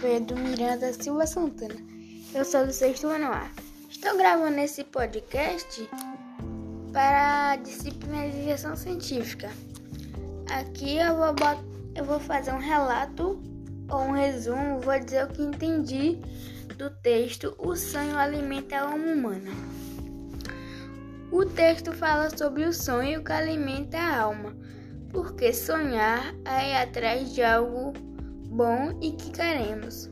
Pedro Miranda Silva Santana. Eu sou do sexto ano A. Estou gravando esse podcast para a disciplina de gestão científica. Aqui eu vou, eu vou fazer um relato ou um resumo, vou dizer o que entendi do texto O sonho alimenta a alma humana. O texto fala sobre o sonho que alimenta a alma, porque sonhar é ir atrás de algo bom e que queremos.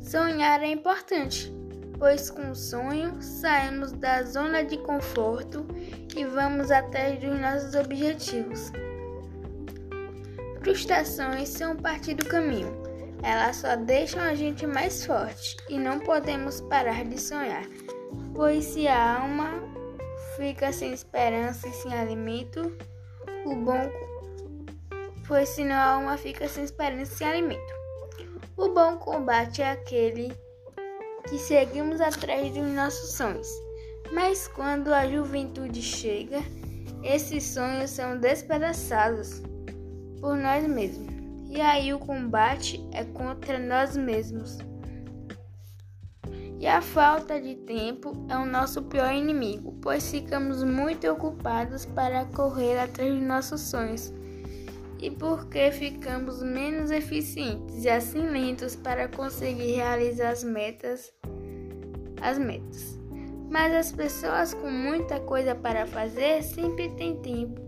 Sonhar é importante, pois com o sonho saímos da zona de conforto e vamos atrás dos nossos objetivos. Frustrações são parte do caminho. Elas só deixam a gente mais forte e não podemos parar de sonhar, pois se a alma fica sem esperança e sem alimento, o bom pois senão a alma fica sem esperança e sem alimento. O bom combate é aquele que seguimos atrás dos nossos sonhos. Mas quando a juventude chega, esses sonhos são despedaçados por nós mesmos. E aí o combate é contra nós mesmos. E a falta de tempo é o nosso pior inimigo, pois ficamos muito ocupados para correr atrás dos nossos sonhos e porque ficamos menos eficientes e assim lentos para conseguir realizar as metas, as metas. Mas as pessoas com muita coisa para fazer sempre têm tempo,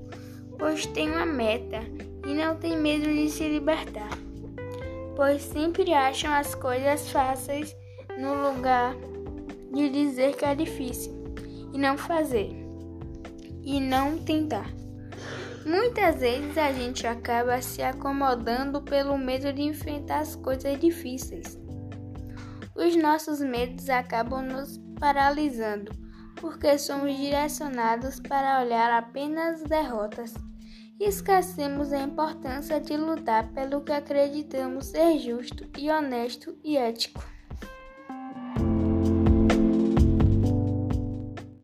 pois têm uma meta e não têm medo de se libertar, pois sempre acham as coisas fáceis no lugar de dizer que é difícil e não fazer e não tentar. Muitas vezes a gente acaba se acomodando pelo medo de enfrentar as coisas difíceis. Os nossos medos acabam nos paralisando, porque somos direcionados para olhar apenas derrotas e esquecemos a importância de lutar pelo que acreditamos ser justo e honesto e ético.